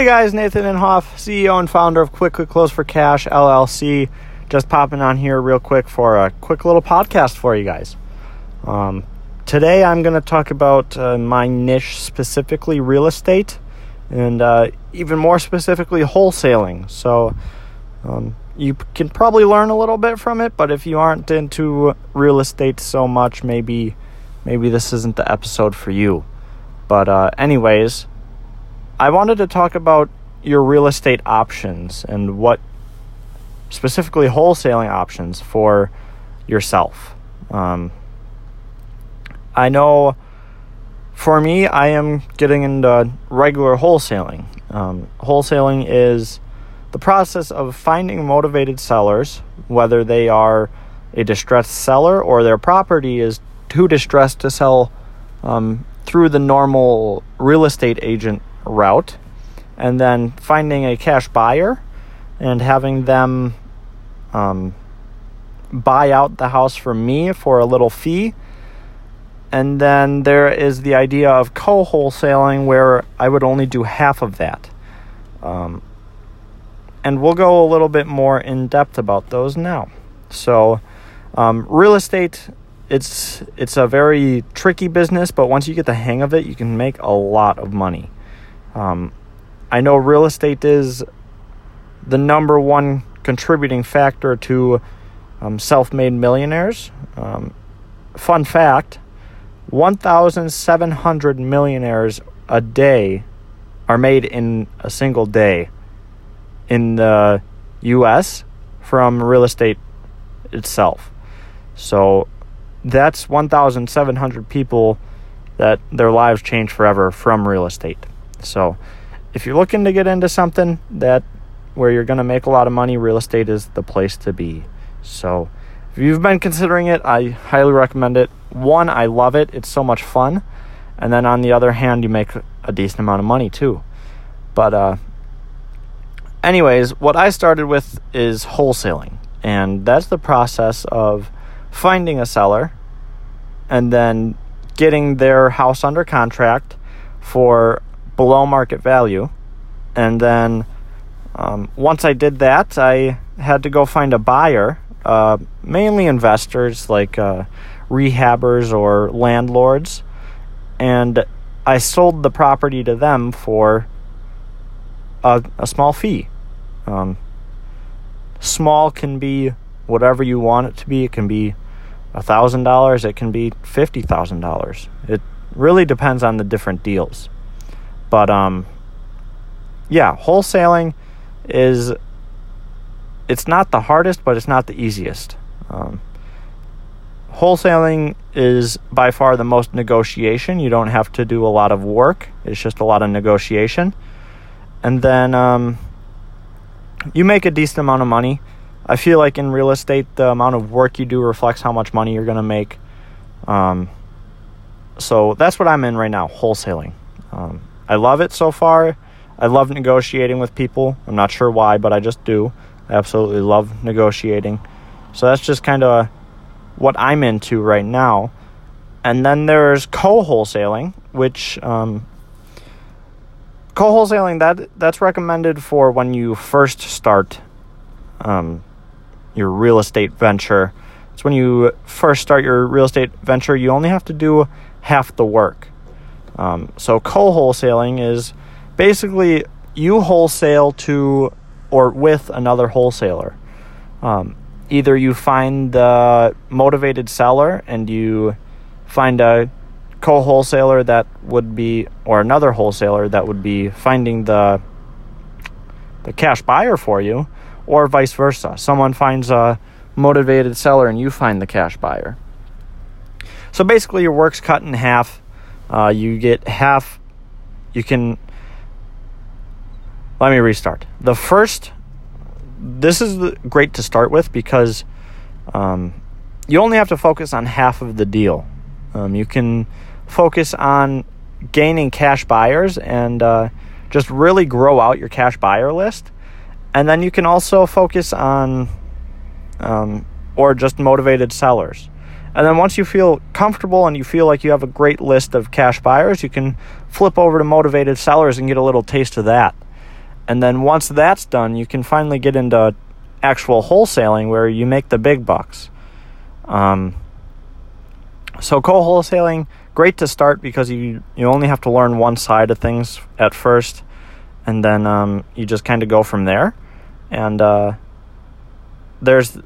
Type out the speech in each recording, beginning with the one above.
Hey guys, Nathan Inhoff, CEO and founder of Quick Quick Close for Cash LLC. Just popping on here real quick for a quick little podcast for you guys. Um, today I'm going to talk about uh, my niche, specifically real estate, and uh, even more specifically wholesaling. So um, you can probably learn a little bit from it, but if you aren't into real estate so much, maybe maybe this isn't the episode for you. But uh, anyways. I wanted to talk about your real estate options and what specifically wholesaling options for yourself. Um, I know for me, I am getting into regular wholesaling. Um, wholesaling is the process of finding motivated sellers, whether they are a distressed seller or their property is too distressed to sell um, through the normal real estate agent route and then finding a cash buyer and having them um, buy out the house from me for a little fee. And then there is the idea of co wholesaling where I would only do half of that. Um, and we'll go a little bit more in depth about those now. So, um, real estate it's it's a very tricky business, but once you get the hang of it, you can make a lot of money. Um, I know real estate is the number one contributing factor to um, self made millionaires. Um, fun fact 1,700 millionaires a day are made in a single day in the US from real estate itself. So that's 1,700 people that their lives change forever from real estate. So, if you're looking to get into something that where you're going to make a lot of money, real estate is the place to be. So, if you've been considering it, I highly recommend it. One, I love it. It's so much fun. And then on the other hand, you make a decent amount of money too. But uh anyways, what I started with is wholesaling. And that's the process of finding a seller and then getting their house under contract for below market value. And then um, once I did that, I had to go find a buyer, uh, mainly investors like uh, rehabbers or landlords. And I sold the property to them for a, a small fee. Um, small can be whatever you want it to be. It can be $1,000, it can be $50,000. It really depends on the different deals. But um yeah, wholesaling is it's not the hardest, but it's not the easiest. Um, wholesaling is by far the most negotiation. You don't have to do a lot of work. It's just a lot of negotiation. And then um, you make a decent amount of money. I feel like in real estate, the amount of work you do reflects how much money you're going to make. Um, so that's what I'm in right now, wholesaling. Um, I love it so far. I love negotiating with people. I'm not sure why, but I just do. I absolutely love negotiating. So that's just kind of what I'm into right now. And then there's co-wholesaling, which um, co-wholesaling that that's recommended for when you first start um, your real estate venture. It's when you first start your real estate venture, you only have to do half the work. Um, so co wholesaling is basically you wholesale to or with another wholesaler. Um, either you find the motivated seller and you find a co wholesaler that would be, or another wholesaler that would be finding the the cash buyer for you, or vice versa. Someone finds a motivated seller and you find the cash buyer. So basically, your work's cut in half uh, you get half. You can. Let me restart. The first. This is great to start with because um, you only have to focus on half of the deal. Um, you can focus on gaining cash buyers and uh, just really grow out your cash buyer list. And then you can also focus on um, or just motivated sellers. And then once you feel comfortable and you feel like you have a great list of cash buyers, you can flip over to motivated sellers and get a little taste of that. And then once that's done, you can finally get into actual wholesaling where you make the big bucks. Um, so co-wholesaling, great to start because you you only have to learn one side of things at first, and then um, you just kind of go from there. And uh, there's,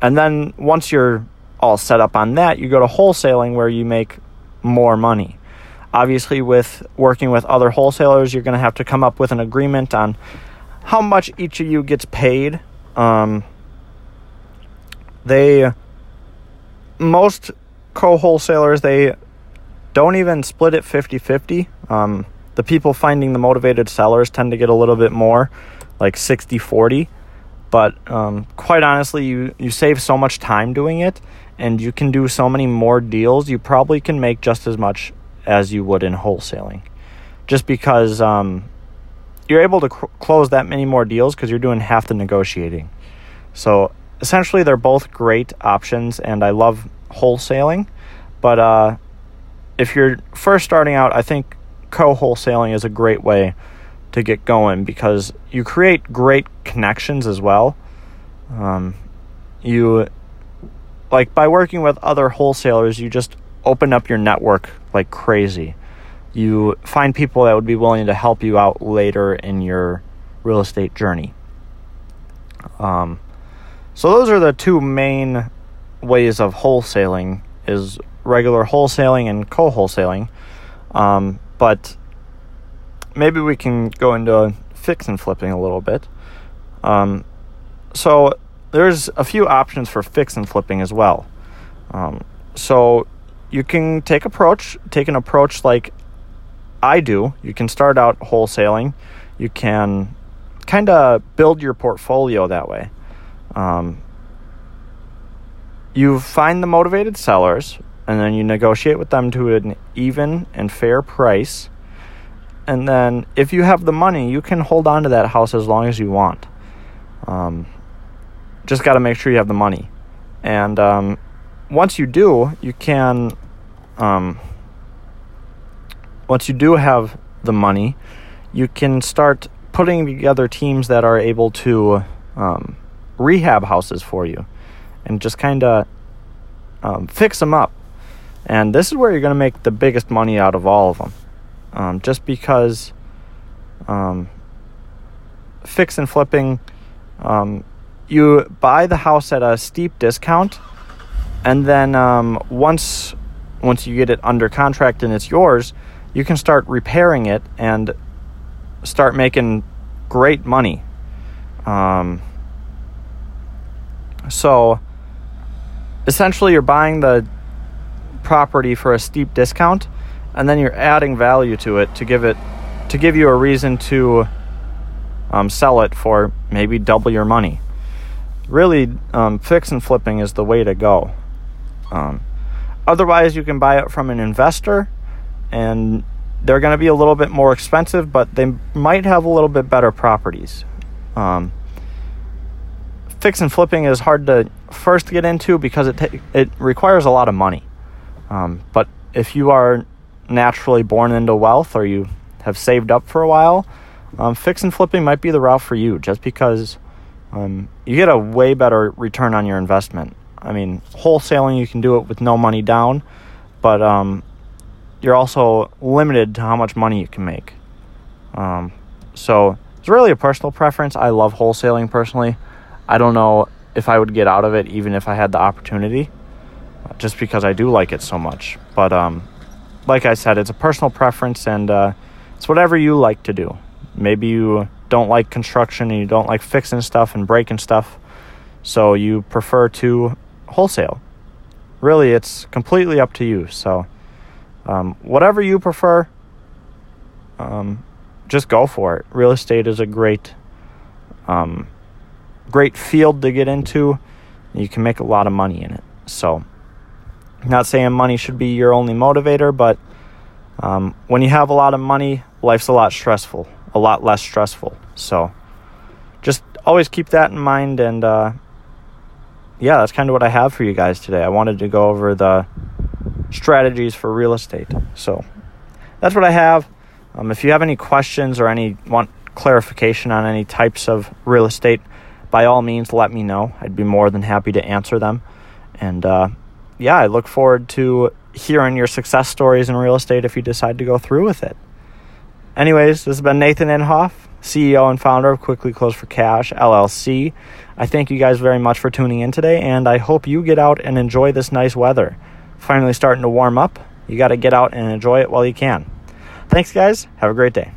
and then once you're all set up on that, you go to wholesaling where you make more money. Obviously, with working with other wholesalers, you're going to have to come up with an agreement on how much each of you gets paid. Um, they most co-wholesalers they don't even split it 50-50 um, the people finding the motivated sellers tend to get a little bit more like 60-40 but um, quite honestly you, you save so much time doing it and you can do so many more deals you probably can make just as much as you would in wholesaling. Just because um, you're able to cr- close that many more deals because you're doing half the negotiating. So essentially they're both great options and i love wholesaling but uh, if you're first starting out i think co-wholesaling is a great way to get going because you create great connections as well. Um, you like by working with other wholesalers you just open up your network like crazy you find people that would be willing to help you out later in your real estate journey um, so those are the two main ways of wholesaling is regular wholesaling and co-wholesaling. Um, but maybe we can go into fix and flipping a little bit. Um, so there's a few options for fix and flipping as well. Um, so you can take approach, take an approach like I do. You can start out wholesaling. You can kind of build your portfolio that way. Um, you find the motivated sellers, and then you negotiate with them to an even and fair price. And then, if you have the money, you can hold on to that house as long as you want. Um, just got to make sure you have the money. And um, once you do, you can. Um, once you do have the money, you can start putting together teams that are able to um, rehab houses for you and just kind of um, fix them up. And this is where you're going to make the biggest money out of all of them. Um, just because um, fix and flipping, you buy the house at a steep discount, and then um, once once you get it under contract and it's yours, you can start repairing it and start making great money. Um, so essentially, you're buying the property for a steep discount, and then you're adding value to it to give it to give you a reason to um, sell it for maybe double your money. Really, um, fix and flipping is the way to go. Um, otherwise, you can buy it from an investor, and they're going to be a little bit more expensive, but they might have a little bit better properties. Um, fix and flipping is hard to first get into because it it requires a lot of money. Um, but if you are naturally born into wealth or you have saved up for a while, um, fix and flipping might be the route for you just because um, you get a way better return on your investment. I mean, wholesaling, you can do it with no money down, but um, you're also limited to how much money you can make. Um, so it's really a personal preference. I love wholesaling personally. I don't know if I would get out of it even if I had the opportunity, just because I do like it so much. But um, like I said, it's a personal preference and uh, it's whatever you like to do. Maybe you don't like construction and you don't like fixing stuff and breaking stuff, so you prefer to wholesale. Really, it's completely up to you. So, um, whatever you prefer, um, just go for it. Real estate is a great um, great field to get into. You can make a lot of money in it. So, not saying money should be your only motivator, but um, when you have a lot of money, life's a lot stressful, a lot less stressful. So, just always keep that in mind. And uh, yeah, that's kind of what I have for you guys today. I wanted to go over the strategies for real estate. So, that's what I have. Um, if you have any questions or any want clarification on any types of real estate, by all means, let me know. I'd be more than happy to answer them. And uh, yeah, I look forward to hearing your success stories in real estate if you decide to go through with it. Anyways, this has been Nathan Inhoff, CEO and founder of Quickly Close for Cash LLC. I thank you guys very much for tuning in today, and I hope you get out and enjoy this nice weather. Finally starting to warm up. You got to get out and enjoy it while you can. Thanks, guys. Have a great day.